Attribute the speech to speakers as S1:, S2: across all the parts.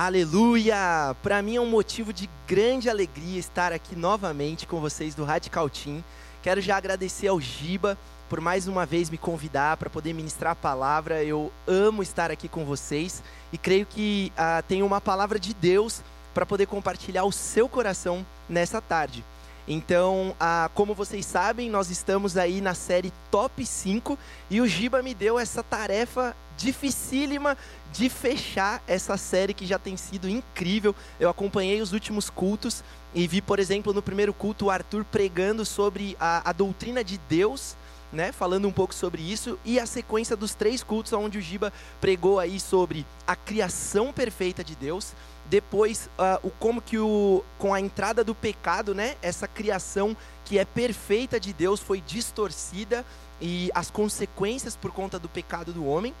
S1: Aleluia! Para mim é um motivo de grande alegria estar aqui novamente com vocês do Radical Team. Quero já agradecer ao Giba por mais uma vez me convidar para poder ministrar a palavra. Eu amo estar aqui com vocês e creio que ah, tenho uma palavra de Deus para poder compartilhar o seu coração nessa tarde. Então, ah, como vocês sabem, nós estamos aí na série Top 5 e o Giba me deu essa tarefa dificílima de fechar essa série que já tem sido incrível. Eu acompanhei os últimos cultos e vi, por exemplo, no primeiro culto o Arthur pregando sobre a, a doutrina de Deus. Né, falando um pouco sobre isso e a sequência dos três cultos onde o Giba pregou aí sobre a criação perfeita de Deus, depois uh, o como que o com a entrada do pecado, né, essa criação que é perfeita de Deus foi distorcida e as consequências por conta do pecado do homem.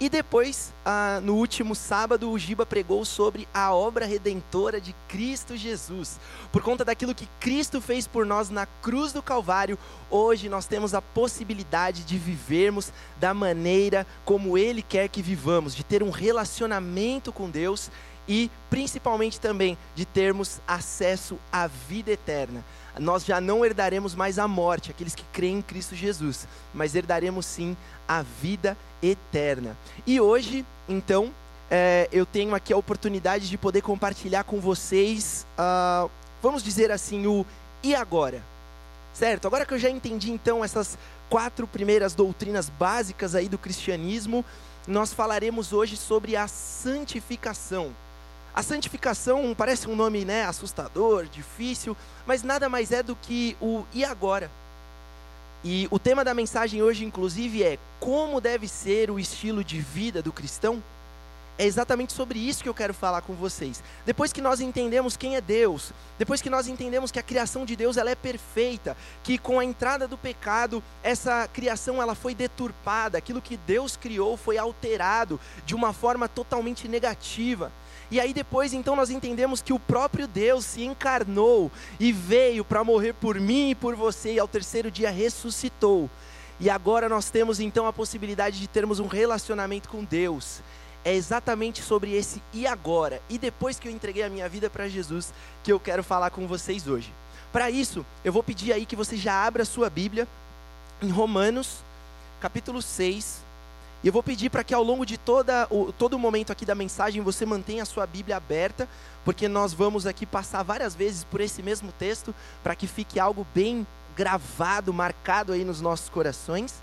S1: E depois, ah, no último sábado, o Giba pregou sobre a obra redentora de Cristo Jesus. Por conta daquilo que Cristo fez por nós na cruz do Calvário, hoje nós temos a possibilidade de vivermos da maneira como Ele quer que vivamos, de ter um relacionamento com Deus e principalmente também de termos acesso à vida eterna. Nós já não herdaremos mais a morte, aqueles que creem em Cristo Jesus, mas herdaremos sim a vida eterna. E hoje, então, é, eu tenho aqui a oportunidade de poder compartilhar com vocês, uh, vamos dizer assim, o e agora? Certo? Agora que eu já entendi então essas quatro primeiras doutrinas básicas aí do cristianismo, nós falaremos hoje sobre a santificação. A santificação parece um nome né, assustador, difícil, mas nada mais é do que o e agora. E o tema da mensagem hoje, inclusive, é como deve ser o estilo de vida do cristão. É exatamente sobre isso que eu quero falar com vocês. Depois que nós entendemos quem é Deus, depois que nós entendemos que a criação de Deus ela é perfeita, que com a entrada do pecado essa criação ela foi deturpada, aquilo que Deus criou foi alterado de uma forma totalmente negativa. E aí depois então nós entendemos que o próprio Deus se encarnou e veio para morrer por mim e por você e ao terceiro dia ressuscitou. E agora nós temos então a possibilidade de termos um relacionamento com Deus. É exatamente sobre esse e agora, e depois que eu entreguei a minha vida para Jesus, que eu quero falar com vocês hoje. Para isso, eu vou pedir aí que você já abra a sua Bíblia em Romanos, capítulo 6, e eu vou pedir para que ao longo de toda, o, todo o momento aqui da mensagem você mantenha a sua Bíblia aberta, porque nós vamos aqui passar várias vezes por esse mesmo texto, para que fique algo bem gravado, marcado aí nos nossos corações.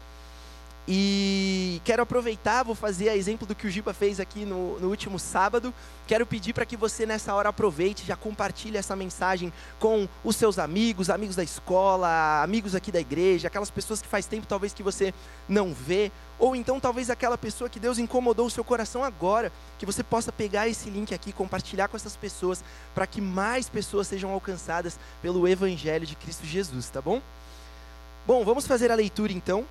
S1: E quero aproveitar, vou fazer a exemplo do que o Giba fez aqui no, no último sábado. Quero pedir para que você nessa hora aproveite, já compartilhe essa mensagem com os seus amigos, amigos da escola, amigos aqui da igreja, aquelas pessoas que faz tempo talvez que você não vê, ou então talvez aquela pessoa que Deus incomodou o seu coração agora, que você possa pegar esse link aqui, compartilhar com essas pessoas, para que mais pessoas sejam alcançadas pelo Evangelho de Cristo Jesus, tá bom? Bom, vamos fazer a leitura então.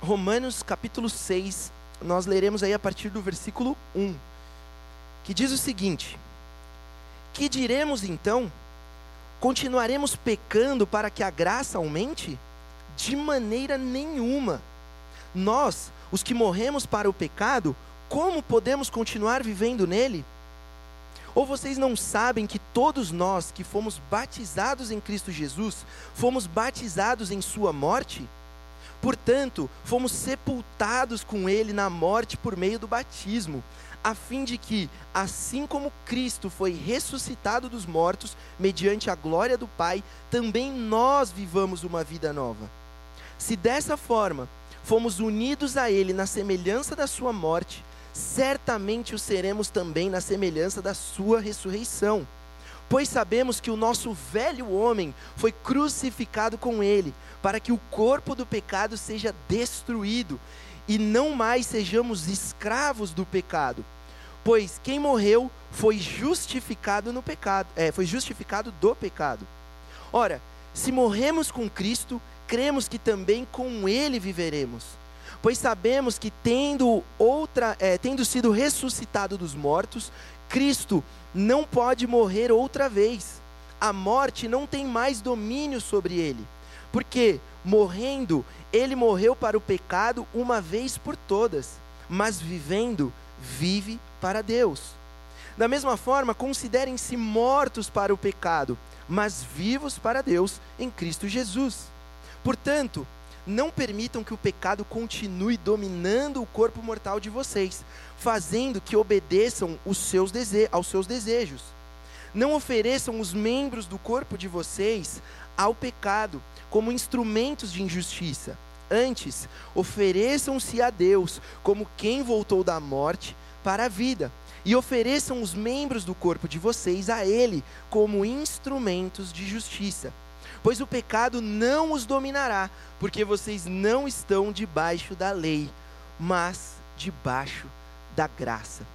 S1: Romanos capítulo 6, nós leremos aí a partir do versículo 1, que diz o seguinte: Que diremos então? Continuaremos pecando para que a graça aumente? De maneira nenhuma. Nós, os que morremos para o pecado, como podemos continuar vivendo nele? Ou vocês não sabem que todos nós que fomos batizados em Cristo Jesus, fomos batizados em Sua morte? Portanto, fomos sepultados com ele na morte por meio do batismo, a fim de que, assim como Cristo foi ressuscitado dos mortos, mediante a glória do Pai, também nós vivamos uma vida nova. Se dessa forma fomos unidos a Ele na semelhança da Sua morte, certamente o seremos também na semelhança da Sua ressurreição. Pois sabemos que o nosso velho homem foi crucificado com Ele para que o corpo do pecado seja destruído e não mais sejamos escravos do pecado. Pois quem morreu foi justificado no pecado, é, foi justificado do pecado. Ora, se morremos com Cristo, cremos que também com Ele viveremos. Pois sabemos que tendo outra, é, tendo sido ressuscitado dos mortos, Cristo não pode morrer outra vez. A morte não tem mais domínio sobre ele. Porque morrendo, ele morreu para o pecado uma vez por todas, mas vivendo, vive para Deus. Da mesma forma, considerem-se mortos para o pecado, mas vivos para Deus em Cristo Jesus. Portanto, não permitam que o pecado continue dominando o corpo mortal de vocês, fazendo que obedeçam os seus aos seus desejos. Não ofereçam os membros do corpo de vocês ao pecado como instrumentos de injustiça. Antes, ofereçam-se a Deus como quem voltou da morte para a vida, e ofereçam os membros do corpo de vocês a Ele como instrumentos de justiça pois o pecado não os dominará, porque vocês não estão debaixo da lei, mas debaixo da graça.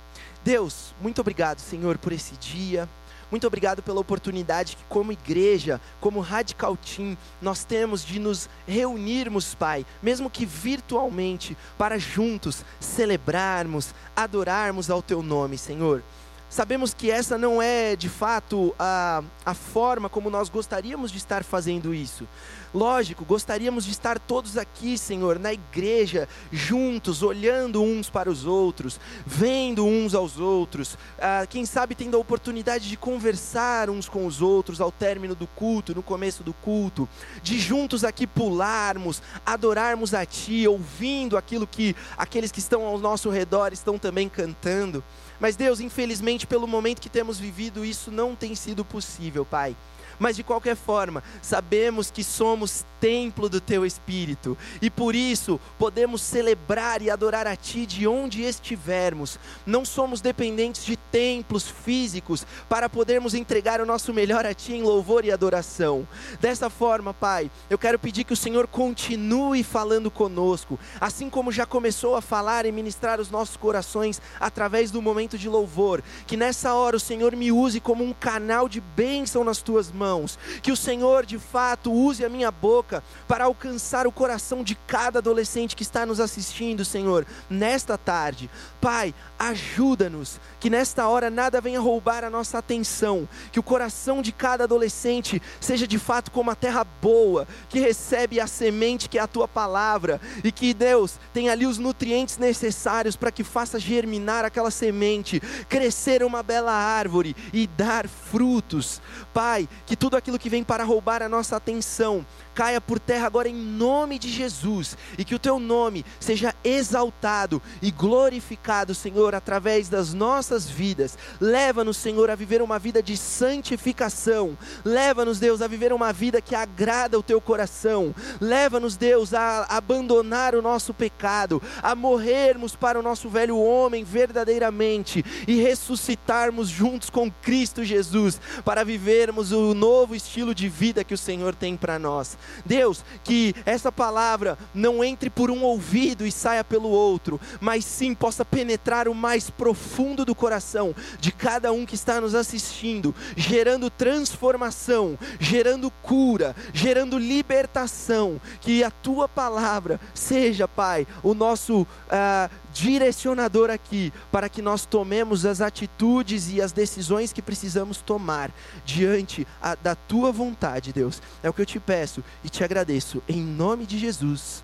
S1: Deus, muito obrigado, Senhor, por esse dia. Muito obrigado pela oportunidade que, como igreja, como Radical Team, nós temos de nos reunirmos, Pai, mesmo que virtualmente, para juntos celebrarmos, adorarmos ao Teu nome, Senhor. Sabemos que essa não é de fato a, a forma como nós gostaríamos de estar fazendo isso. Lógico, gostaríamos de estar todos aqui, Senhor, na igreja, juntos, olhando uns para os outros, vendo uns aos outros, ah, quem sabe tendo a oportunidade de conversar uns com os outros ao término do culto, no começo do culto, de juntos aqui pularmos, adorarmos a Ti, ouvindo aquilo que aqueles que estão ao nosso redor estão também cantando. Mas Deus, infelizmente, pelo momento que temos vivido, isso não tem sido possível, Pai. Mas de qualquer forma, sabemos que somos templo do teu espírito e por isso podemos celebrar e adorar a ti de onde estivermos. Não somos dependentes de templos físicos para podermos entregar o nosso melhor a ti em louvor e adoração. Dessa forma, Pai, eu quero pedir que o Senhor continue falando conosco, assim como já começou a falar e ministrar os nossos corações através do momento de louvor. Que nessa hora o Senhor me use como um canal de bênção nas tuas mãos mãos. Que o Senhor, de fato, use a minha boca para alcançar o coração de cada adolescente que está nos assistindo, Senhor, nesta tarde. Pai, ajuda-nos, que nesta hora nada venha roubar a nossa atenção, que o coração de cada adolescente seja de fato como a terra boa, que recebe a semente que é a tua palavra, e que Deus tenha ali os nutrientes necessários para que faça germinar aquela semente, crescer uma bela árvore e dar frutos. Pai, que tudo aquilo que vem para roubar a nossa atenção caia por terra agora em nome de Jesus e que o teu nome seja exaltado e glorificado, Senhor, através das nossas vidas. Leva-nos, Senhor, a viver uma vida de santificação. Leva-nos, Deus, a viver uma vida que agrada o teu coração. Leva-nos, Deus, a abandonar o nosso pecado, a morrermos para o nosso velho homem verdadeiramente e ressuscitarmos juntos com Cristo Jesus para vivermos o novo estilo de vida que o Senhor tem para nós. Deus, que essa palavra não entre por um ouvido e saia pelo outro, mas sim possa penetrar o mais profundo do coração de cada um que está nos assistindo, gerando transformação, gerando cura, gerando libertação. Que a tua palavra seja, Pai, o nosso. Uh, direcionador aqui para que nós tomemos as atitudes e as decisões que precisamos tomar diante a, da tua vontade, Deus. É o que eu te peço e te agradeço em nome de Jesus.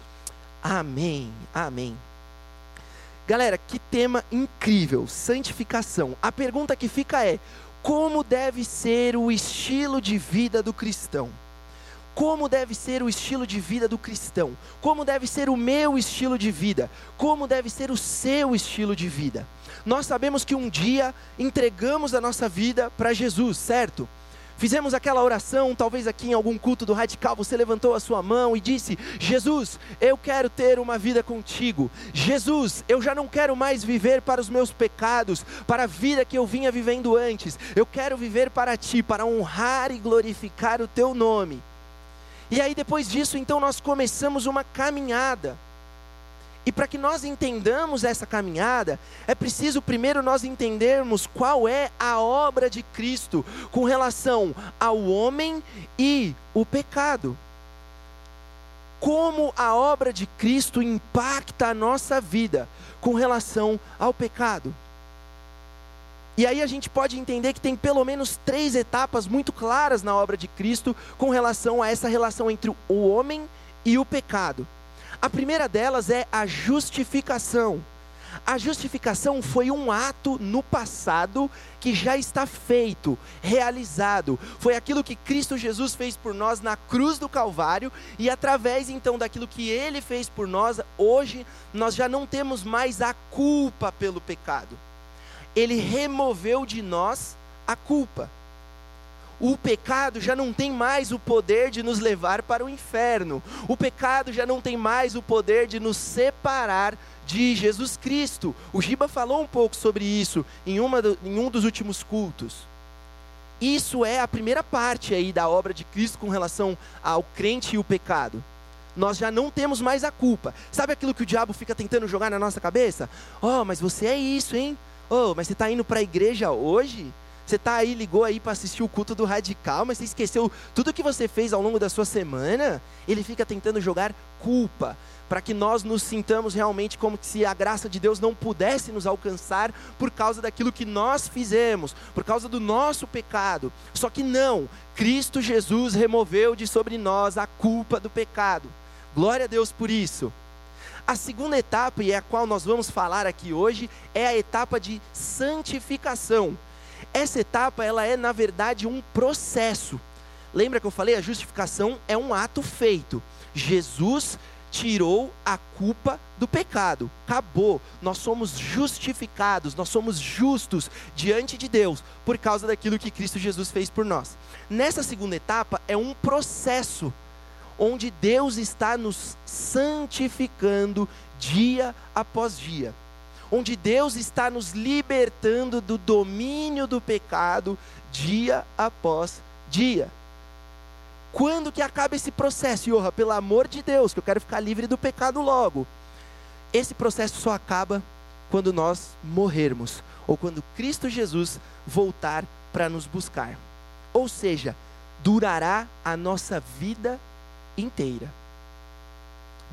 S1: Amém. Amém. Galera, que tema incrível, santificação. A pergunta que fica é: como deve ser o estilo de vida do cristão? Como deve ser o estilo de vida do cristão, como deve ser o meu estilo de vida, como deve ser o seu estilo de vida. Nós sabemos que um dia entregamos a nossa vida para Jesus, certo? Fizemos aquela oração, talvez aqui em algum culto do radical, você levantou a sua mão e disse: Jesus, eu quero ter uma vida contigo. Jesus, eu já não quero mais viver para os meus pecados, para a vida que eu vinha vivendo antes. Eu quero viver para ti, para honrar e glorificar o teu nome. E aí depois disso, então nós começamos uma caminhada. E para que nós entendamos essa caminhada, é preciso primeiro nós entendermos qual é a obra de Cristo com relação ao homem e o pecado. Como a obra de Cristo impacta a nossa vida com relação ao pecado. E aí a gente pode entender que tem pelo menos três etapas muito claras na obra de Cristo com relação a essa relação entre o homem e o pecado. A primeira delas é a justificação. A justificação foi um ato no passado que já está feito, realizado. Foi aquilo que Cristo Jesus fez por nós na cruz do Calvário e através então daquilo que ele fez por nós, hoje nós já não temos mais a culpa pelo pecado. Ele removeu de nós a culpa o pecado já não tem mais o poder de nos levar para o inferno. O pecado já não tem mais o poder de nos separar de Jesus Cristo. O Giba falou um pouco sobre isso em, uma do, em um dos últimos cultos. Isso é a primeira parte aí da obra de Cristo com relação ao crente e o pecado. Nós já não temos mais a culpa. Sabe aquilo que o diabo fica tentando jogar na nossa cabeça? Oh, mas você é isso, hein? Oh, mas você está indo para a igreja hoje? Você está aí, ligou aí para assistir o culto do radical, mas você esqueceu tudo que você fez ao longo da sua semana? Ele fica tentando jogar culpa para que nós nos sintamos realmente como se a graça de Deus não pudesse nos alcançar por causa daquilo que nós fizemos, por causa do nosso pecado. Só que não, Cristo Jesus removeu de sobre nós a culpa do pecado. Glória a Deus por isso. A segunda etapa, e é a qual nós vamos falar aqui hoje, é a etapa de santificação. Essa etapa, ela é na verdade um processo. Lembra que eu falei? A justificação é um ato feito. Jesus tirou a culpa do pecado. Acabou. Nós somos justificados, nós somos justos diante de Deus por causa daquilo que Cristo Jesus fez por nós. Nessa segunda etapa é um processo onde Deus está nos santificando dia após dia onde Deus está nos libertando do domínio do pecado dia após dia. Quando que acaba esse processo, Yoha? Pelo amor de Deus, que eu quero ficar livre do pecado logo. Esse processo só acaba quando nós morrermos, ou quando Cristo Jesus voltar para nos buscar. Ou seja, durará a nossa vida inteira.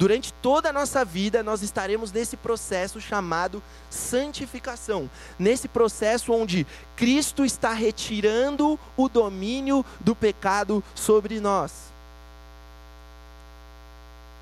S1: Durante toda a nossa vida, nós estaremos nesse processo chamado santificação. Nesse processo onde Cristo está retirando o domínio do pecado sobre nós.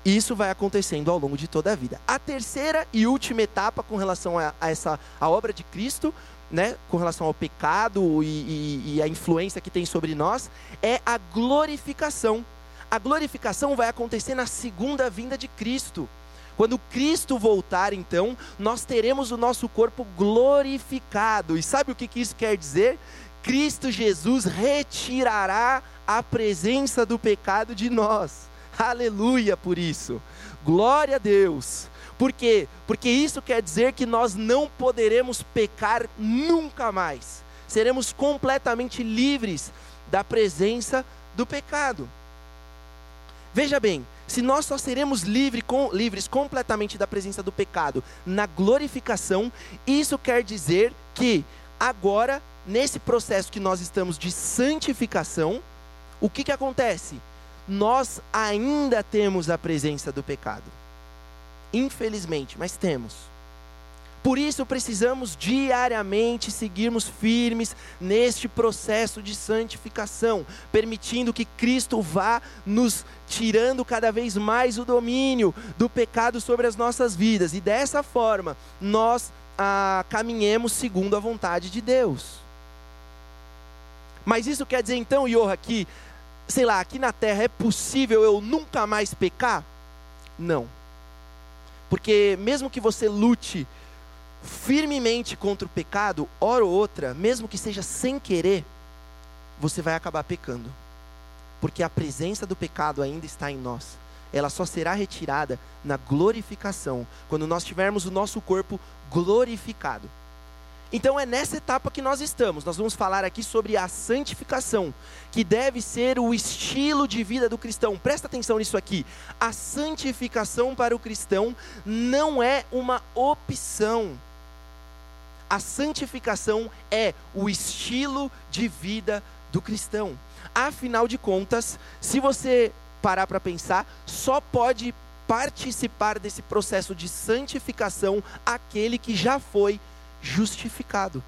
S1: Isso vai acontecendo ao longo de toda a vida. A terceira e última etapa com relação a, a essa a obra de Cristo, né, com relação ao pecado e, e, e a influência que tem sobre nós, é a glorificação a glorificação vai acontecer na segunda vinda de Cristo. Quando Cristo voltar, então, nós teremos o nosso corpo glorificado. E sabe o que, isso quer dizer? Cristo Jesus retirará a presença do pecado de nós. Aleluia por isso. Glória a Deus. Por quê? Porque isso quer dizer que nós não poderemos pecar nunca mais. Seremos completamente livres da presença do pecado. Veja bem, se nós só seremos livre, com, livres completamente da presença do pecado na glorificação, isso quer dizer que agora, nesse processo que nós estamos de santificação, o que, que acontece? Nós ainda temos a presença do pecado. Infelizmente, mas temos. Por isso precisamos diariamente seguirmos firmes neste processo de santificação, permitindo que Cristo vá nos tirando cada vez mais o domínio do pecado sobre as nossas vidas, e dessa forma nós ah, caminhemos segundo a vontade de Deus. Mas isso quer dizer então, Yoha, que, sei lá, aqui na terra é possível eu nunca mais pecar? Não. Porque mesmo que você lute firmemente contra o pecado, hora ou outra, mesmo que seja sem querer, você vai acabar pecando. Porque a presença do pecado ainda está em nós. Ela só será retirada na glorificação, quando nós tivermos o nosso corpo glorificado. Então é nessa etapa que nós estamos. Nós vamos falar aqui sobre a santificação, que deve ser o estilo de vida do cristão. Presta atenção nisso aqui. A santificação para o cristão não é uma opção a santificação é o estilo de vida do cristão. Afinal de contas, se você parar para pensar, só pode participar desse processo de santificação aquele que já foi justificado.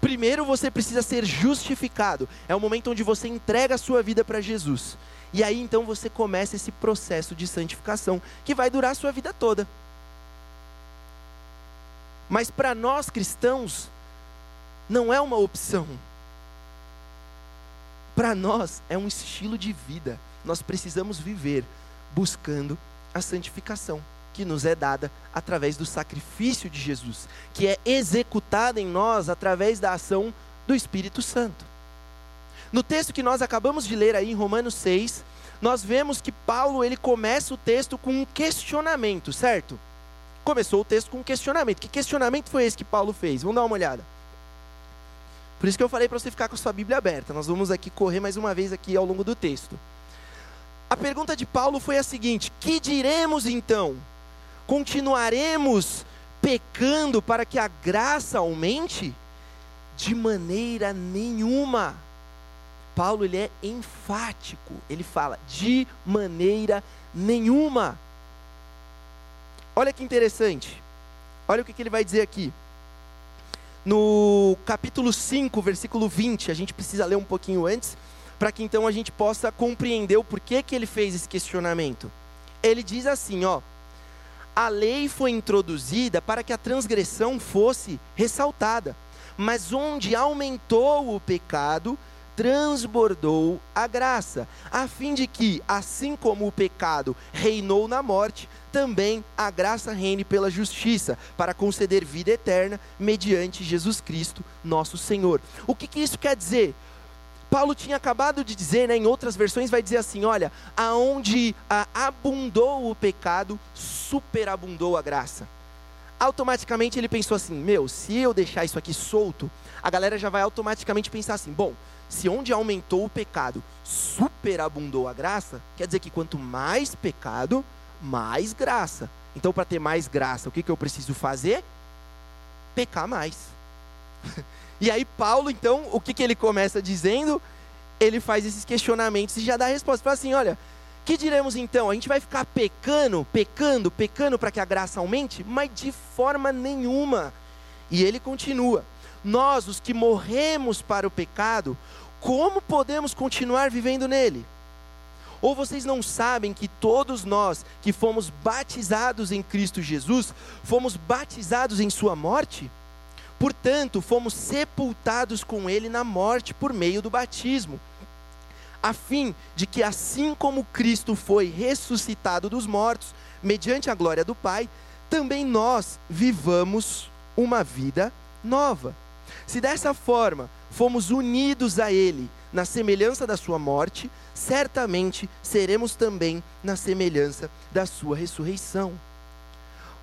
S1: Primeiro você precisa ser justificado. É o momento onde você entrega a sua vida para Jesus. E aí então você começa esse processo de santificação que vai durar a sua vida toda. Mas para nós cristãos, não é uma opção. Para nós, é um estilo de vida. Nós precisamos viver buscando a santificação que nos é dada através do sacrifício de Jesus, que é executada em nós através da ação do Espírito Santo. No texto que nós acabamos de ler aí em Romanos 6, nós vemos que Paulo ele começa o texto com um questionamento, certo? Começou o texto com um questionamento. Que questionamento foi esse que Paulo fez? Vamos dar uma olhada. Por isso que eu falei para você ficar com a sua Bíblia aberta. Nós vamos aqui correr mais uma vez aqui ao longo do texto. A pergunta de Paulo foi a seguinte: Que diremos então? Continuaremos pecando para que a graça aumente? De maneira nenhuma. Paulo ele é enfático. Ele fala de maneira nenhuma. Olha que interessante. Olha o que, que ele vai dizer aqui. No capítulo 5, versículo 20, a gente precisa ler um pouquinho antes, para que então a gente possa compreender o porquê que ele fez esse questionamento. Ele diz assim, ó: A lei foi introduzida para que a transgressão fosse ressaltada, mas onde aumentou o pecado, transbordou a graça, a fim de que, assim como o pecado reinou na morte, também a graça reine pela justiça, para conceder vida eterna mediante Jesus Cristo, nosso Senhor. O que, que isso quer dizer? Paulo tinha acabado de dizer, né, em outras versões vai dizer assim: olha, aonde ah, abundou o pecado, superabundou a graça. Automaticamente ele pensou assim: meu, se eu deixar isso aqui solto, a galera já vai automaticamente pensar assim: bom, se onde aumentou o pecado superabundou a graça, quer dizer que quanto mais pecado, mais graça. Então, para ter mais graça, o que, que eu preciso fazer? Pecar mais. e aí, Paulo, então, o que, que ele começa dizendo? Ele faz esses questionamentos e já dá a resposta. Fala assim: olha, que diremos então? A gente vai ficar pecando, pecando, pecando para que a graça aumente? Mas de forma nenhuma. E ele continua: Nós, os que morremos para o pecado, como podemos continuar vivendo nele? Ou vocês não sabem que todos nós que fomos batizados em Cristo Jesus, fomos batizados em Sua morte? Portanto, fomos sepultados com Ele na morte por meio do batismo, a fim de que, assim como Cristo foi ressuscitado dos mortos, mediante a glória do Pai, também nós vivamos uma vida nova. Se dessa forma fomos unidos a Ele na semelhança da Sua morte, certamente seremos também na semelhança da Sua ressurreição.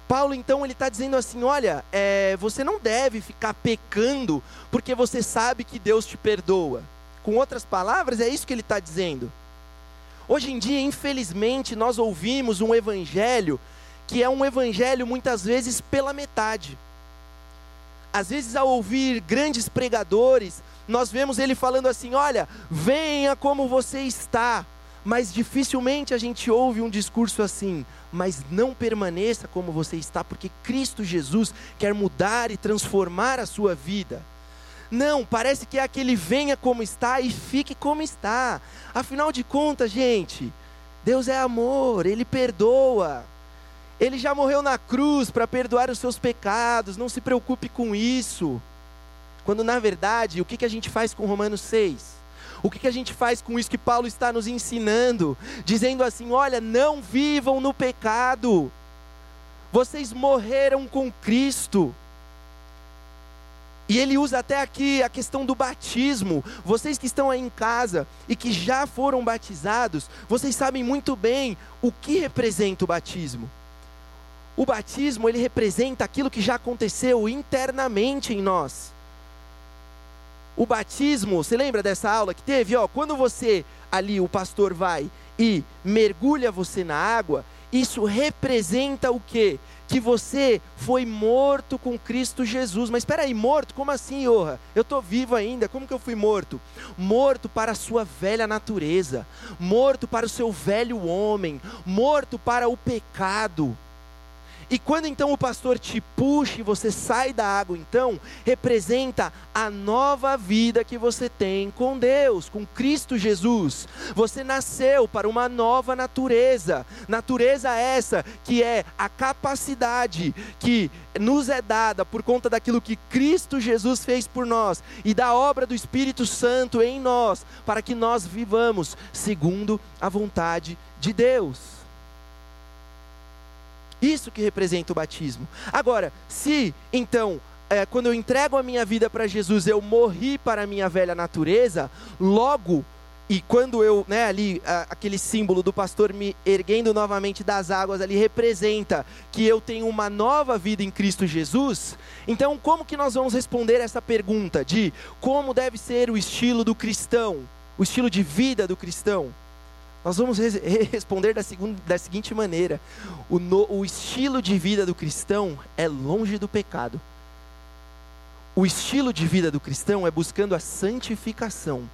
S1: Paulo então ele está dizendo assim: olha, é, você não deve ficar pecando porque você sabe que Deus te perdoa. Com outras palavras, é isso que ele está dizendo. Hoje em dia, infelizmente, nós ouvimos um evangelho que é um evangelho muitas vezes pela metade. Às vezes, ao ouvir grandes pregadores, nós vemos ele falando assim: olha, venha como você está. Mas dificilmente a gente ouve um discurso assim, mas não permaneça como você está, porque Cristo Jesus quer mudar e transformar a sua vida. Não, parece que é aquele venha como está e fique como está. Afinal de contas, gente, Deus é amor, Ele perdoa. Ele já morreu na cruz para perdoar os seus pecados, não se preocupe com isso. Quando na verdade, o que, que a gente faz com Romanos 6? O que, que a gente faz com isso que Paulo está nos ensinando? Dizendo assim: olha, não vivam no pecado, vocês morreram com Cristo. E ele usa até aqui a questão do batismo. Vocês que estão aí em casa e que já foram batizados, vocês sabem muito bem o que representa o batismo. O batismo, ele representa aquilo que já aconteceu internamente em nós. O batismo, você lembra dessa aula que teve? Ó, quando você ali, o pastor vai e mergulha você na água, isso representa o quê? Que você foi morto com Cristo Jesus. Mas espera aí, morto? Como assim, Orra? Eu estou vivo ainda, como que eu fui morto? Morto para a sua velha natureza, morto para o seu velho homem, morto para o pecado. E quando então o pastor te puxa e você sai da água, então, representa a nova vida que você tem com Deus, com Cristo Jesus. Você nasceu para uma nova natureza. Natureza essa que é a capacidade que nos é dada por conta daquilo que Cristo Jesus fez por nós e da obra do Espírito Santo em nós, para que nós vivamos segundo a vontade de Deus. Isso que representa o batismo. Agora, se então, é, quando eu entrego a minha vida para Jesus, eu morri para a minha velha natureza, logo, e quando eu, né, ali, a, aquele símbolo do pastor me erguendo novamente das águas ali, representa que eu tenho uma nova vida em Cristo Jesus, então como que nós vamos responder essa pergunta de como deve ser o estilo do cristão, o estilo de vida do cristão? Nós vamos responder da, da seguinte maneira: o, no, o estilo de vida do cristão é longe do pecado. O estilo de vida do cristão é buscando a santificação.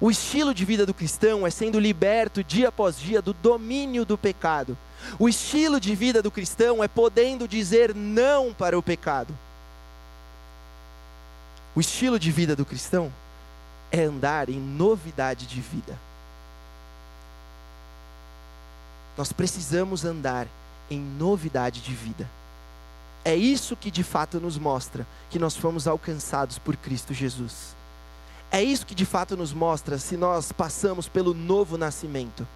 S1: O estilo de vida do cristão é sendo liberto dia após dia do domínio do pecado. O estilo de vida do cristão é podendo dizer não para o pecado. O estilo de vida do cristão é andar em novidade de vida. Nós precisamos andar em novidade de vida. É isso que de fato nos mostra que nós fomos alcançados por Cristo Jesus. É isso que de fato nos mostra se nós passamos pelo novo nascimento.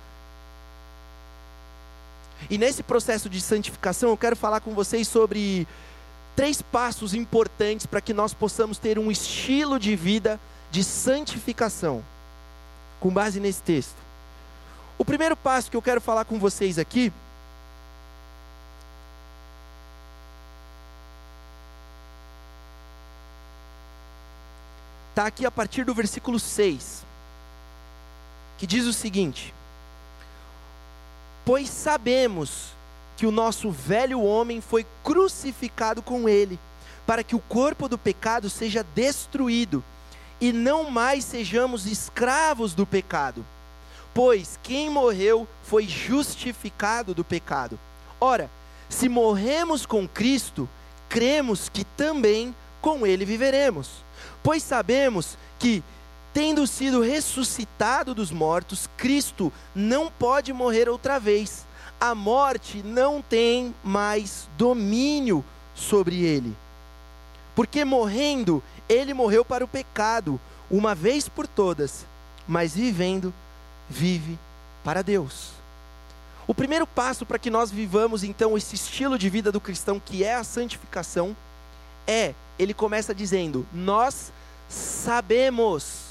S1: E nesse processo de santificação, eu quero falar com vocês sobre três passos importantes para que nós possamos ter um estilo de vida de santificação, com base nesse texto. O primeiro passo que eu quero falar com vocês aqui está aqui a partir do versículo 6, que diz o seguinte: Pois sabemos que o nosso velho homem foi crucificado com ele, para que o corpo do pecado seja destruído e não mais sejamos escravos do pecado pois quem morreu foi justificado do pecado. Ora, se morremos com Cristo, cremos que também com Ele viveremos. Pois sabemos que, tendo sido ressuscitado dos mortos, Cristo não pode morrer outra vez. A morte não tem mais domínio sobre ele. Porque morrendo, ele morreu para o pecado, uma vez por todas, mas vivendo, vive para Deus. O primeiro passo para que nós vivamos então esse estilo de vida do cristão, que é a santificação, é, ele começa dizendo: Nós sabemos.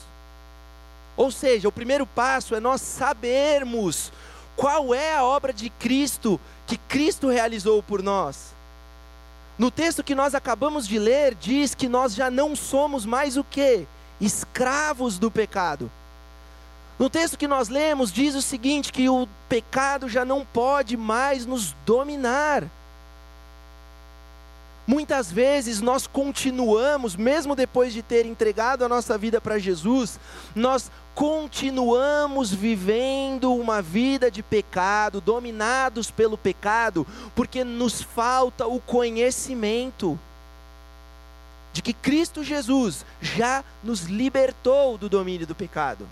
S1: Ou seja, o primeiro passo é nós sabermos qual é a obra de Cristo que Cristo realizou por nós. No texto que nós acabamos de ler, diz que nós já não somos mais o que? Escravos do pecado. No texto que nós lemos, diz o seguinte: que o pecado já não pode mais nos dominar. Muitas vezes nós continuamos, mesmo depois de ter entregado a nossa vida para Jesus, nós continuamos vivendo uma vida de pecado, dominados pelo pecado, porque nos falta o conhecimento de que Cristo Jesus já nos libertou do domínio do pecado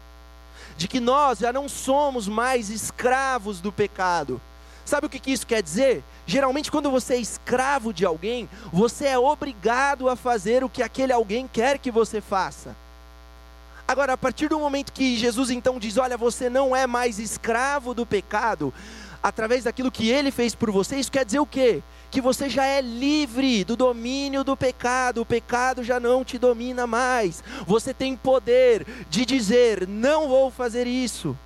S1: de que nós já não somos mais escravos do pecado. Sabe o que, isso quer dizer? Geralmente, quando você é escravo de alguém, você é obrigado a fazer o que aquele alguém quer que você faça. Agora, a partir do momento que Jesus então diz: Olha, você não é mais escravo do pecado, através daquilo que ele fez por você, isso quer dizer o quê? Que você já é livre do domínio do pecado, o pecado já não te domina mais. Você tem poder de dizer: não vou fazer isso.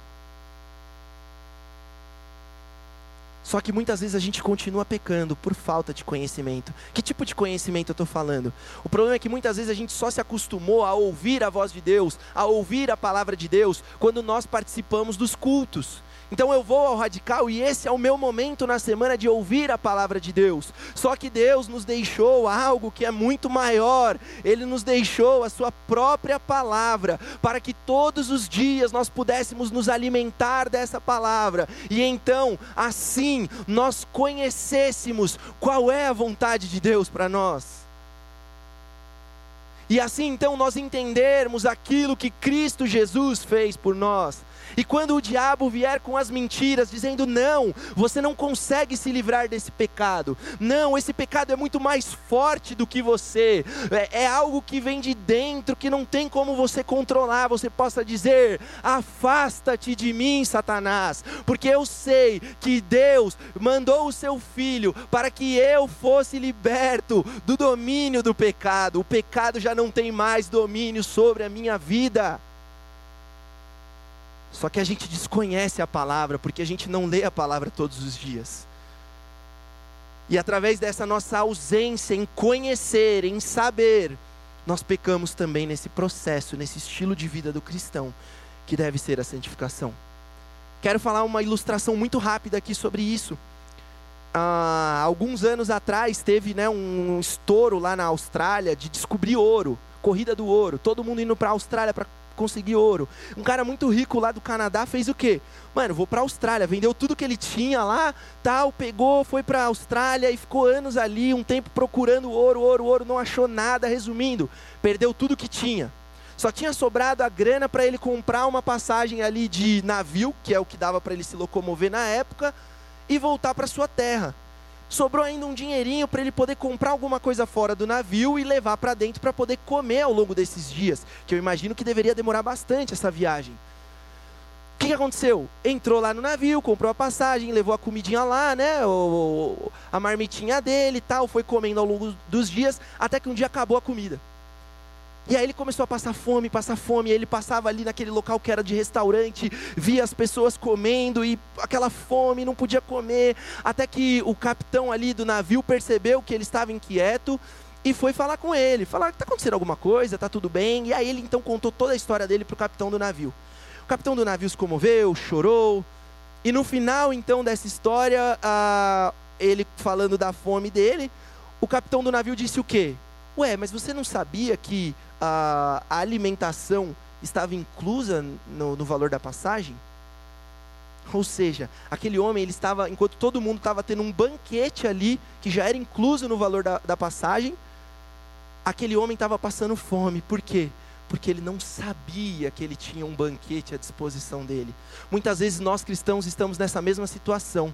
S1: Só que muitas vezes a gente continua pecando por falta de conhecimento. Que tipo de conhecimento eu estou falando? O problema é que muitas vezes a gente só se acostumou a ouvir a voz de Deus, a ouvir a palavra de Deus, quando nós participamos dos cultos Então eu vou ao radical e esse é o meu momento na semana de ouvir a palavra de Deus. Só que Deus nos deixou algo que é muito maior. Ele nos deixou a sua própria palavra para que todos os dias nós pudéssemos nos alimentar dessa palavra e então assim nós conhecêssemos qual é a vontade de Deus para nós. E assim então nós entendermos aquilo que Cristo Jesus fez por nós. E quando o diabo vier com as mentiras, dizendo: não, você não consegue se livrar desse pecado, não, esse pecado é muito mais forte do que você, é, é algo que vem de dentro, que não tem como você controlar, você possa dizer: afasta-te de mim, Satanás, porque eu sei que Deus mandou o seu filho para que eu fosse liberto do domínio do pecado, o pecado já não tem mais domínio sobre a minha vida. Só que a gente desconhece a palavra, porque a gente não lê a palavra todos os dias. E através dessa nossa ausência em conhecer, em saber, nós pecamos também nesse processo, nesse estilo de vida do cristão, que deve ser a santificação. Quero falar uma ilustração muito rápida aqui sobre isso. Há alguns anos atrás teve né, um estouro lá na Austrália de descobrir ouro, corrida do ouro, todo mundo indo para a Austrália para conseguir ouro. Um cara muito rico lá do Canadá fez o quê? Mano, vou para a Austrália, vendeu tudo que ele tinha lá, tal, pegou, foi para a Austrália e ficou anos ali, um tempo procurando ouro, ouro, ouro, não achou nada, resumindo, perdeu tudo que tinha. Só tinha sobrado a grana para ele comprar uma passagem ali de navio, que é o que dava para ele se locomover na época, e voltar para sua terra sobrou ainda um dinheirinho para ele poder comprar alguma coisa fora do navio e levar para dentro para poder comer ao longo desses dias, que eu imagino que deveria demorar bastante essa viagem. O que, que aconteceu? Entrou lá no navio, comprou a passagem, levou a comidinha lá, né? O, a marmitinha dele e tal, foi comendo ao longo dos dias, até que um dia acabou a comida. E aí ele começou a passar fome, passar fome, e ele passava ali naquele local que era de restaurante, via as pessoas comendo e aquela fome, não podia comer, até que o capitão ali do navio percebeu que ele estava inquieto e foi falar com ele, falar está acontecendo alguma coisa, está tudo bem. E aí ele então contou toda a história dele para o capitão do navio. O capitão do navio se comoveu, chorou, e no final então dessa história, ele falando da fome dele, o capitão do navio disse o quê? Ué, mas você não sabia que a, alimentação estava inclusa no, no valor da passagem? Ou seja, aquele homem, ele estava, enquanto todo mundo estava tendo um banquete ali, que já era incluso no valor da, da passagem, aquele homem estava passando fome. Por quê? Porque ele não sabia que ele tinha um banquete à disposição dele. Muitas vezes nós cristãos estamos nessa mesma situação.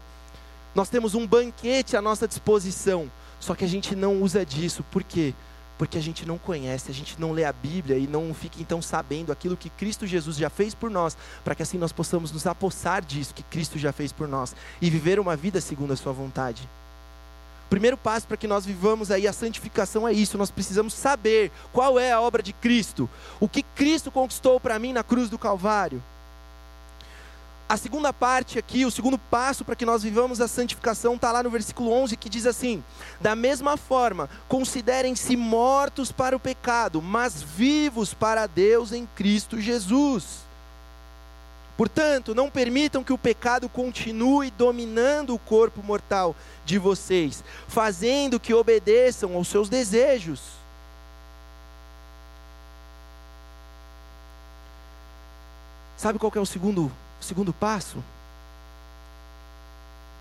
S1: Nós temos um banquete à nossa disposição, só que a gente não usa disso. Por quê? Porque a gente não conhece, a gente não lê a Bíblia e não fica então sabendo aquilo que Cristo Jesus já fez por nós, para que assim nós possamos nos apossar disso que Cristo já fez por nós e viver uma vida segundo a Sua vontade. O primeiro passo para que nós vivamos aí a santificação é isso, nós precisamos saber qual é a obra de Cristo, o que Cristo conquistou para mim na cruz do Calvário a segunda parte aqui, o segundo passo para que nós vivamos a santificação está lá no versículo 11 que diz assim: Da mesma forma, considerem-se mortos para o pecado, mas vivos para Deus em Cristo Jesus. Portanto, não permitam que o pecado continue dominando o corpo mortal de vocês, fazendo que obedeçam aos seus desejos. Sabe qual é o segundo o segundo passo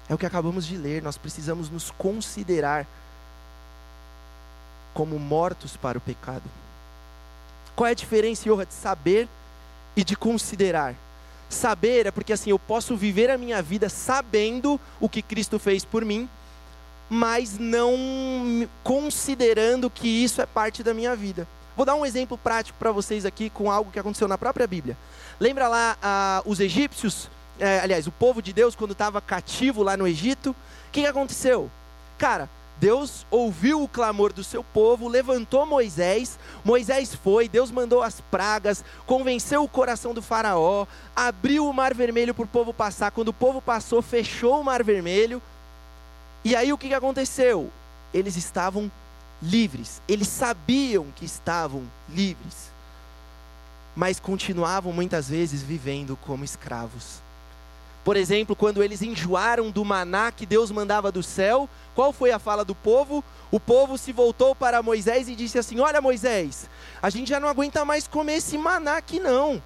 S1: é o que acabamos de ler. Nós precisamos nos considerar como mortos para o pecado. Qual é a diferença, Yoha, de saber e de considerar? Saber é porque assim eu posso viver a minha vida sabendo o que Cristo fez por mim, mas não considerando que isso é parte da minha vida. Vou dar um exemplo prático para vocês aqui com algo que aconteceu na própria Bíblia. Lembra lá ah, os egípcios, é, aliás, o povo de Deus quando estava cativo lá no Egito? O que, que aconteceu? Cara, Deus ouviu o clamor do seu povo, levantou Moisés. Moisés foi, Deus mandou as pragas, convenceu o coração do Faraó, abriu o mar vermelho para o povo passar. Quando o povo passou, fechou o mar vermelho. E aí o que, que aconteceu? Eles estavam livres, eles sabiam que estavam livres, mas continuavam muitas vezes vivendo como escravos. Por exemplo, quando eles enjoaram do maná que Deus mandava do céu, qual foi a fala do povo? O povo se voltou para Moisés e disse assim: Olha, Moisés, a gente já não aguenta mais comer esse maná aqui não.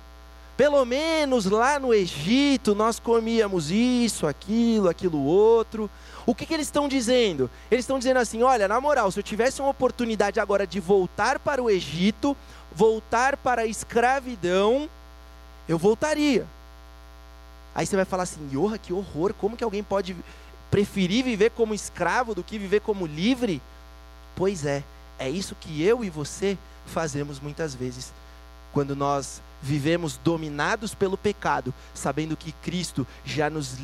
S1: Pelo menos lá no Egito nós comíamos isso, aquilo, aquilo outro. O que, que eles estão dizendo? Eles estão dizendo assim: olha, na moral, se eu tivesse uma oportunidade agora de voltar para o Egito, voltar para a escravidão, eu voltaria. Aí você vai falar assim, Yorra, que horror, como que alguém pode preferir viver como escravo do que viver como livre? Pois é, é isso que eu e você fazemos muitas vezes. Quando nós vivemos dominados pelo pecado, sabendo que Cristo já nos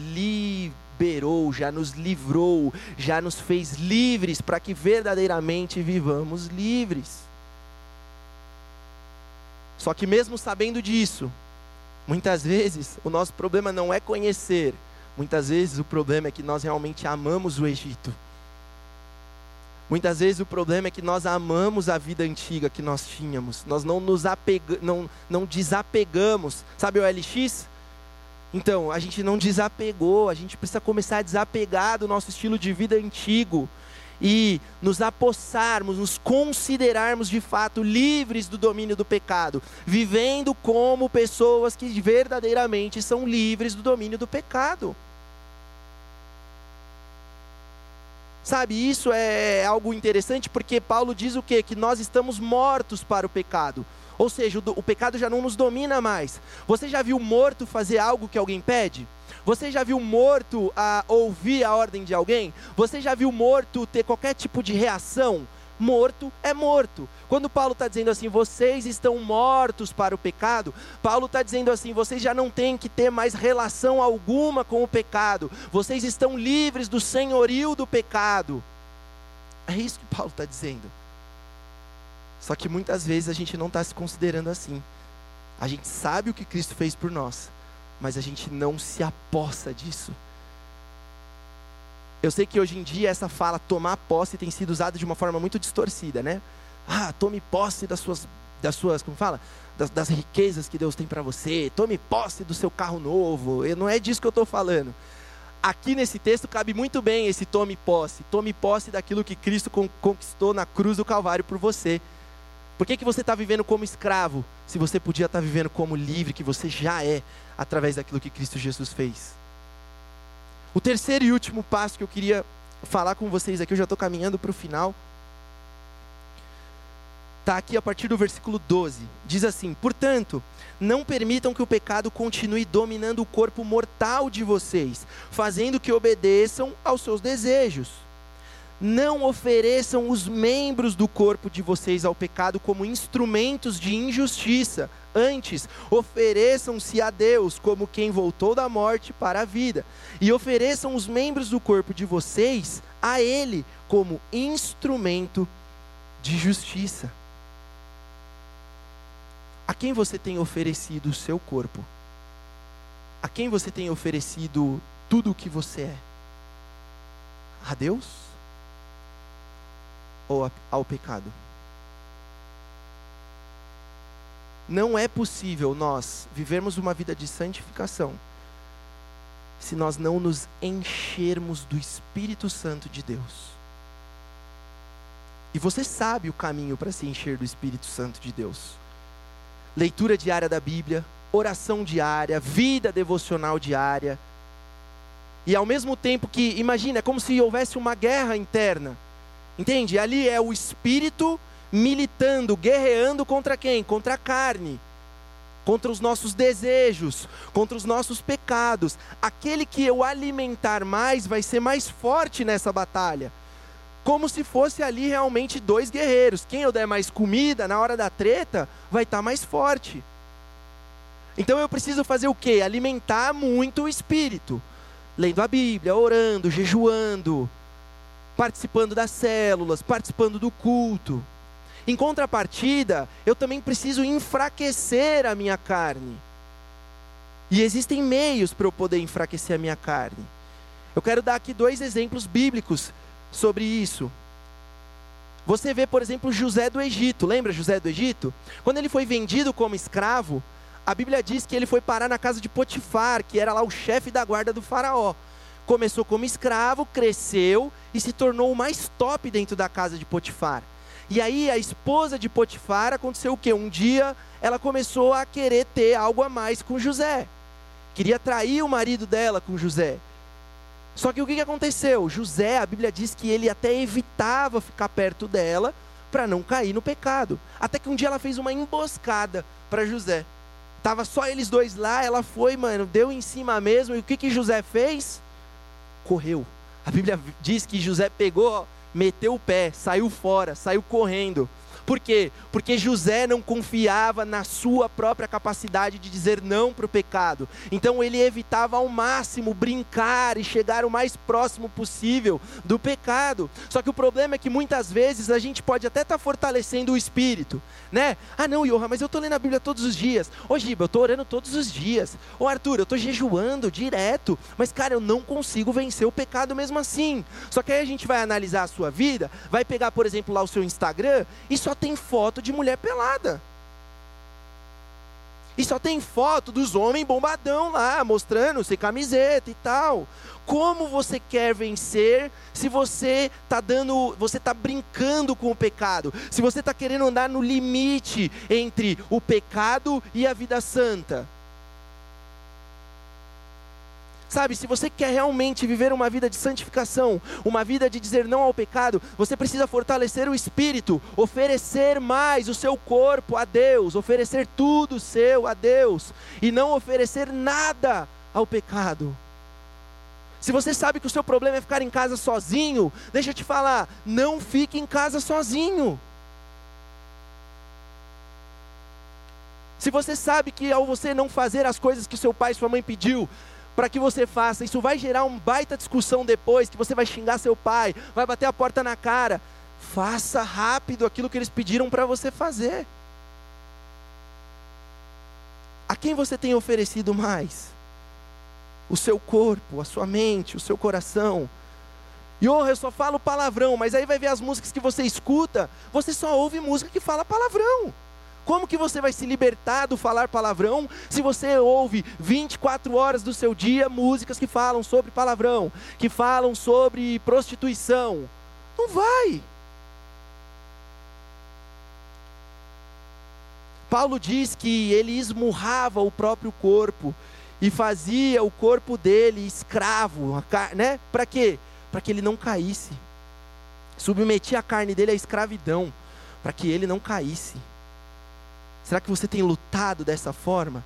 S1: liberou, já nos livrou, já nos fez livres para que verdadeiramente vivamos livres. Só que mesmo sabendo disso, Muitas vezes o nosso problema não é conhecer, muitas vezes o problema é que nós realmente amamos o Egito. Muitas vezes o problema é que nós amamos a vida antiga que nós tínhamos, nós não nos apega, não, não desapegamos. Sabe o LX? Então, a gente não desapegou, a gente precisa começar a desapegar do nosso estilo de vida antigo e nos apossarmos, nos considerarmos de fato livres do domínio do pecado, vivendo como pessoas que verdadeiramente são livres do domínio do pecado. Sabe, isso é algo interessante porque Paulo diz o quê? Que nós estamos mortos para o pecado. Ou seja, o, o pecado já não nos domina mais. Você já viu morto fazer algo que alguém pede? Você já viu morto a ouvir a ordem de alguém? Você já viu morto ter qualquer tipo de reação? Morto é morto. Quando Paulo está dizendo assim, vocês estão mortos para o pecado, Paulo está dizendo assim, vocês já não têm que ter mais relação alguma com o pecado, vocês estão livres do senhorio do pecado. É isso que Paulo está dizendo. Só que muitas vezes a gente não está se considerando assim. A gente sabe o que Cristo fez por nós, mas a gente não se apossa disso. Eu sei que hoje em dia essa fala tomar posse tem sido usada de uma forma muito distorcida, né? Ah, tome posse das suas, das suas, como fala, das, das riquezas que Deus tem para você. Tome posse do seu carro novo. Eu, não é disso que eu estou falando. Aqui nesse texto cabe muito bem esse tome posse. Tome posse daquilo que Cristo conquistou na cruz do Calvário por você. Por que, que você está vivendo como escravo, se você podia estar tá vivendo como livre, que você já é, através daquilo que Cristo Jesus fez? O terceiro e último passo que eu queria falar com vocês aqui, eu já estou caminhando para o final. Está aqui a partir do versículo 12. Diz assim: Portanto, não permitam que o pecado continue dominando o corpo mortal de vocês, fazendo que obedeçam aos seus desejos não ofereçam os membros do corpo de vocês ao pecado como instrumentos de injustiça. Antes, ofereçam-se a Deus como quem voltou da morte para a vida. E ofereçam os membros do corpo de vocês a Ele como instrumento de justiça. A quem você tem oferecido o seu corpo? A quem você tem oferecido tudo o que você é? A Deus? Ou ao pecado. Não é possível nós vivermos uma vida de santificação se nós não nos enchermos do Espírito Santo de Deus. E você sabe o caminho para se encher do Espírito Santo de Deus. Leitura diária da Bíblia, oração diária, vida devocional diária. E ao mesmo tempo que, imagina, é como se houvesse uma guerra interna Entende? Ali é o espírito militando, guerreando contra quem? Contra a carne, contra os nossos desejos, contra os nossos pecados. Aquele que eu alimentar mais vai ser mais forte nessa batalha. Como se fosse ali realmente dois guerreiros. Quem eu der mais comida na hora da treta vai estar tá mais forte. Então eu preciso fazer o quê? Alimentar muito o espírito. Lendo a Bíblia, orando, jejuando, participando das células, participando do culto. Em contrapartida, eu também preciso enfraquecer a minha carne. E existem meios para eu poder enfraquecer a minha carne. Eu quero dar aqui dois exemplos bíblicos sobre isso. Você vê, por exemplo, José do Egito. Lembra José do Egito? Quando ele foi vendido como escravo, a Bíblia diz que ele foi parar na casa de Potifar, que era lá o chefe da guarda do faraó. Começou como escravo, cresceu e se tornou o mais top dentro da casa de Potifar. E aí a esposa de Potifar aconteceu o quê? Um dia ela começou a querer ter algo a mais com José. Queria trair o marido dela com José. Só que o que aconteceu? José, a Bíblia diz que ele até evitava ficar perto dela para não cair no pecado. Até que um dia ela fez uma emboscada para José. Tava só eles dois lá, ela foi, mano, deu em cima mesmo. E o que que José fez? Correu. A Bíblia diz que José pegou, meteu o pé, saiu fora, saiu correndo. Por quê? Porque José não confiava na sua própria capacidade de dizer não para o pecado. Então ele evitava ao máximo brincar e chegar o mais próximo possível do pecado. Só que o problema é que muitas vezes a gente pode até estar tá fortalecendo o espírito, né? Ah, não, Johan, mas eu estou lendo a Bíblia todos os dias. Ô, Giba, eu estou orando todos os dias. Ô, Arthur, eu estou jejuando direto. Mas, cara, eu não consigo vencer o pecado mesmo assim. Só que aí a gente vai analisar a sua vida, vai pegar, por exemplo, lá o seu Instagram e só tem foto de mulher pelada. E só tem foto dos homens bombadão lá, mostrando sem camiseta e tal. Como você quer vencer se você está dando, você está brincando com o pecado? Se você está querendo andar no limite entre o pecado e a vida santa? Sabe, se você quer realmente viver uma vida de santificação, uma vida de dizer não ao pecado, você precisa fortalecer o espírito, oferecer mais o seu corpo a Deus, oferecer tudo seu a Deus e não oferecer nada ao pecado. Se você sabe que o seu problema é ficar em casa sozinho, deixa eu te falar, não fique em casa sozinho. Se você sabe que ao você não fazer as coisas que seu pai e sua mãe pediu, para que você faça. Isso vai gerar uma baita discussão depois, que você vai xingar seu pai, vai bater a porta na cara. Faça rápido aquilo que eles pediram para você fazer. A quem você tem oferecido mais? O seu corpo, a sua mente, o seu coração. E oh, eu só falo palavrão, mas aí vai ver as músicas que você escuta, você só ouve música que fala palavrão. Como que você vai se libertar do falar palavrão se você ouve 24 horas do seu dia músicas que falam sobre palavrão, que falam sobre prostituição? Não vai. Paulo diz que ele esmurrava o próprio corpo e fazia o corpo dele escravo, né? Para quê? Para que ele não caísse. Submetia a carne dele à escravidão, para que ele não caísse. Será que você tem lutado dessa forma?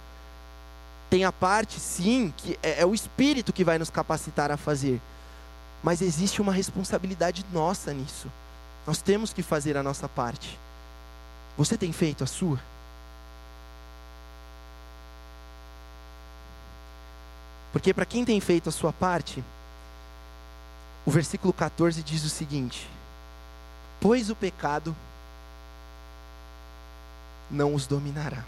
S1: Tem a parte, sim, que é, é o Espírito que vai nos capacitar a fazer. Mas existe uma responsabilidade nossa nisso. Nós temos que fazer a nossa parte. Você tem feito a sua? Porque para quem tem feito a sua parte, o versículo 14 diz o seguinte: Pois o pecado não os dominará.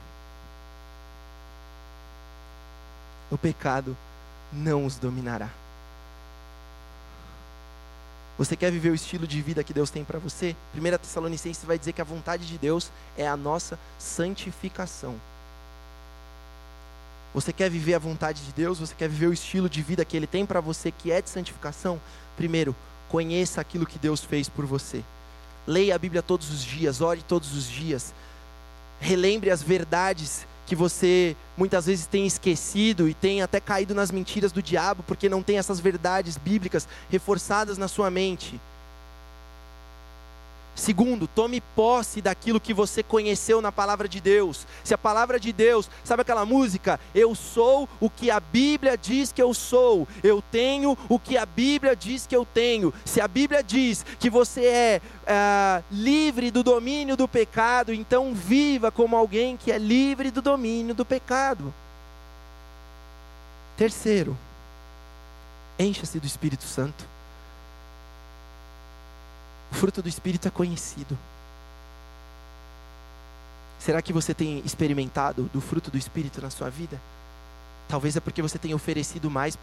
S1: O pecado não os dominará. Você quer viver o estilo de vida que Deus tem para você? 1 Tessalonicenses vai dizer que a vontade de Deus é a nossa santificação. Você quer viver a vontade de Deus? Você quer viver o estilo de vida que Ele tem para você, que é de santificação? Primeiro, conheça aquilo que Deus fez por você. Leia a Bíblia todos os dias, ore todos os dias, relembre as verdades que você muitas vezes tem esquecido e tem até caído nas mentiras do diabo porque não tem essas verdades bíblicas reforçadas na sua mente. Segundo, tome posse daquilo que você conheceu na palavra de Deus. Se a palavra de Deus, sabe aquela música? Eu sou o que a Bíblia diz que eu sou. Eu tenho o que a Bíblia diz que eu tenho. Se a Bíblia diz que você é uh, livre do domínio do pecado, então viva como alguém que é livre do domínio do pecado. Terceiro, encha-se do Espírito Santo. O fruto do Espírito é conhecido. Será que você tem experimentado do fruto do Espírito na sua vida? Talvez é porque você tem oferecido mais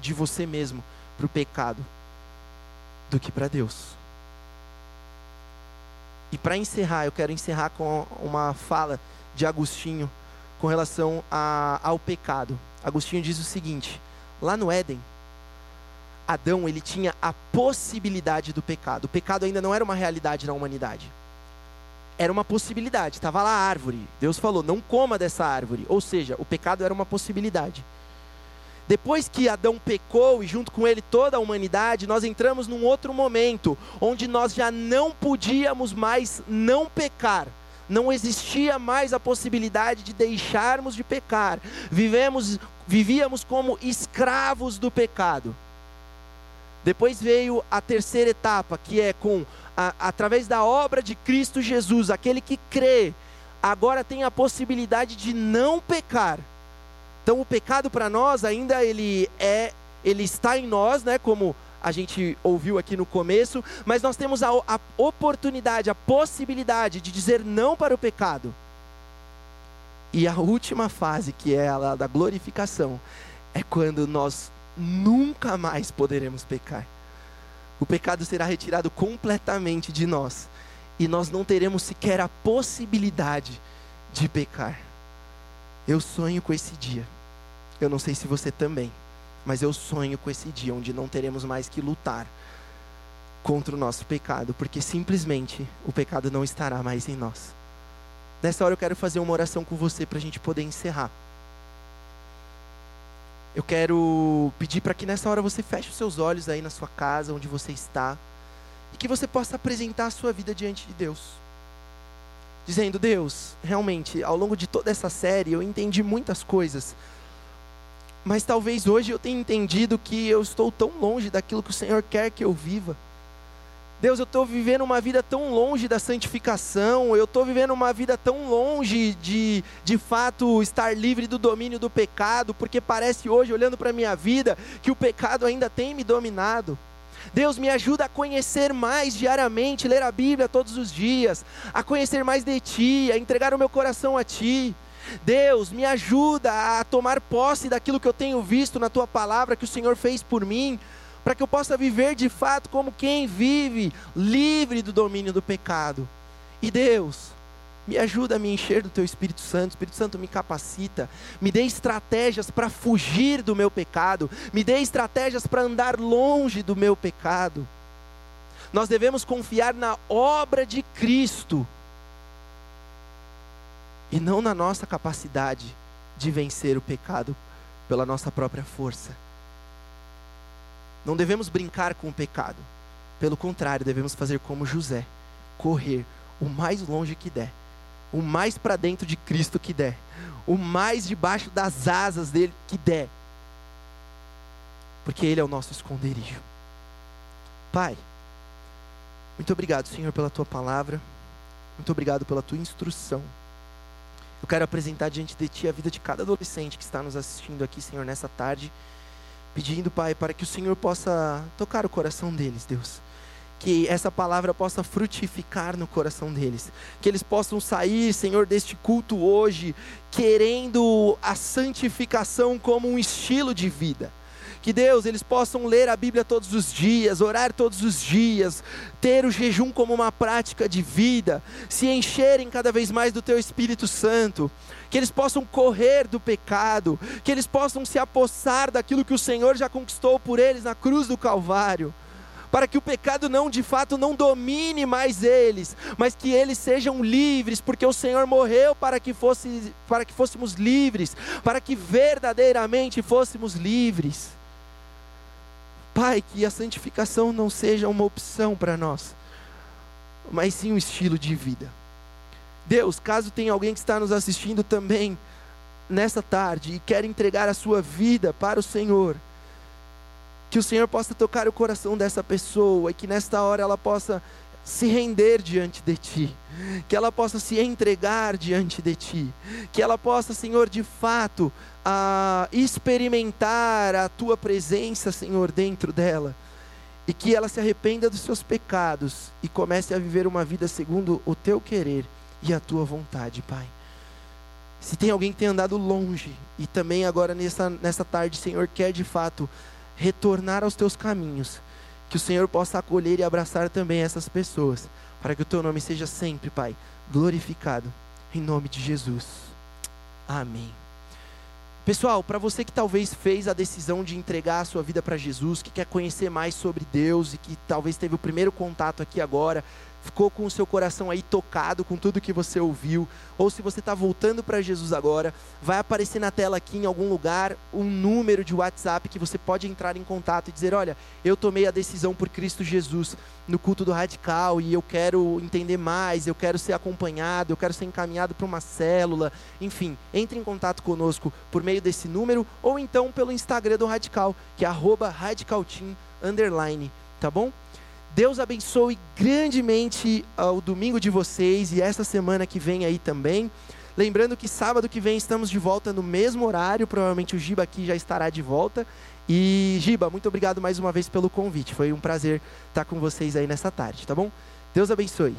S1: de você mesmo para o pecado do que para Deus. E para encerrar, eu quero encerrar com uma fala de Agostinho, com relação a, ao pecado. Agostinho diz o seguinte: lá no Éden, Adão ele tinha a possibilidade do pecado. O pecado ainda não era uma realidade na humanidade. Era uma possibilidade. Estava lá a árvore. Deus falou: não coma dessa árvore. Ou seja, o pecado era uma possibilidade. Depois que Adão pecou e junto com ele toda a humanidade, nós entramos num outro momento onde nós já não podíamos mais não pecar não existia mais a possibilidade de deixarmos de pecar. Vivemos, vivíamos como escravos do pecado. Depois veio a terceira etapa, que é com a, através da obra de Cristo Jesus, aquele que crê, agora tem a possibilidade de não pecar. Então o pecado para nós ainda ele é ele está em nós, né, como a gente ouviu aqui no começo, mas nós temos a, a oportunidade, a possibilidade de dizer não para o pecado. E a última fase, que é a da glorificação, é quando nós nunca mais poderemos pecar. O pecado será retirado completamente de nós e nós não teremos sequer a possibilidade de pecar. Eu sonho com esse dia. Eu não sei se você também. Mas eu sonho com esse dia onde não teremos mais que lutar contra o nosso pecado, porque simplesmente o pecado não estará mais em nós. Nessa hora eu quero fazer uma oração com você para a gente poder encerrar. Eu quero pedir para que nessa hora você feche os seus olhos aí na sua casa, onde você está, e que você possa apresentar a sua vida diante de Deus. Dizendo, Deus, realmente, ao longo de toda essa série eu entendi muitas coisas mas talvez hoje eu tenha entendido que eu estou tão longe daquilo que o Senhor quer que eu viva. Deus, eu estou vivendo uma vida tão longe da santificação, eu estou vivendo uma vida tão longe de, de fato, estar livre do domínio do pecado, porque parece hoje, olhando para a minha vida, que o pecado ainda tem me dominado. Deus me ajuda a conhecer mais diariamente, ler a Bíblia todos os dias, a conhecer mais de Ti, a entregar o meu coração a Ti. Deus, me ajuda a tomar posse daquilo que eu tenho visto na tua palavra que o Senhor fez por mim, para que eu possa viver de fato como quem vive, livre do domínio do pecado. E Deus, me ajuda a me encher do teu Espírito Santo. Espírito Santo me capacita, me dê estratégias para fugir do meu pecado, me dê estratégias para andar longe do meu pecado. Nós devemos confiar na obra de Cristo e não na nossa capacidade de vencer o pecado pela nossa própria força. Não devemos brincar com o pecado. Pelo contrário, devemos fazer como José, correr o mais longe que der, o mais para dentro de Cristo que der, o mais debaixo das asas dele que der. Porque ele é o nosso esconderijo. Pai, muito obrigado, Senhor, pela tua palavra. Muito obrigado pela tua instrução. Eu quero apresentar diante de Ti a vida de cada adolescente que está nos assistindo aqui, Senhor, nessa tarde. Pedindo, Pai, para que o Senhor possa tocar o coração deles, Deus. Que essa palavra possa frutificar no coração deles. Que eles possam sair, Senhor, deste culto hoje, querendo a santificação como um estilo de vida que Deus, eles possam ler a Bíblia todos os dias, orar todos os dias, ter o jejum como uma prática de vida, se encherem cada vez mais do Teu Espírito Santo, que eles possam correr do pecado, que eles possam se apossar daquilo que o Senhor já conquistou por eles na cruz do Calvário para que o pecado não de fato não domine mais eles, mas que eles sejam livres, porque o Senhor morreu para que fosse para que fôssemos livres, para que verdadeiramente fôssemos livres. Pai, que a santificação não seja uma opção para nós, mas sim um estilo de vida. Deus, caso tenha alguém que está nos assistindo também nessa tarde e quer entregar a sua vida para o Senhor, que o Senhor possa tocar o coração dessa pessoa e que nesta hora ela possa se render diante de Ti, que ela possa se entregar diante de Ti, que ela possa, Senhor, de fato, a experimentar a Tua presença, Senhor, dentro dela, e que ela se arrependa dos seus pecados e comece a viver uma vida segundo o Teu querer e a Tua vontade, Pai. Se tem alguém que tem andado longe e também agora nessa, nessa tarde, Senhor, quer de fato retornar aos Teus caminhos, que o Senhor possa acolher e abraçar também essas pessoas, para que o teu nome seja sempre, Pai, glorificado. Em nome de Jesus. Amém. Pessoal, para você que talvez fez a decisão de entregar a sua vida para Jesus, que quer conhecer mais sobre Deus e que talvez teve o primeiro contato aqui agora, ficou com o seu coração aí tocado com tudo que você ouviu, ou se você está voltando para Jesus agora, vai aparecer na tela aqui em algum lugar um número de WhatsApp que você pode entrar em contato e dizer: Olha, eu tomei a decisão por Cristo Jesus no culto do radical e eu quero entender mais, eu quero ser acompanhado, eu quero ser encaminhado para uma célula. Enfim, entre em contato conosco por meio desse número ou então pelo Instagram do Radical, que é radicalteam, tá bom? Deus abençoe grandemente uh, o domingo de vocês e essa semana que vem aí também. Lembrando que sábado que vem estamos de volta no mesmo horário, provavelmente o Giba aqui já estará de volta. E Giba, muito obrigado mais uma vez pelo convite. Foi um prazer estar com vocês aí nessa tarde, tá bom? Deus abençoe.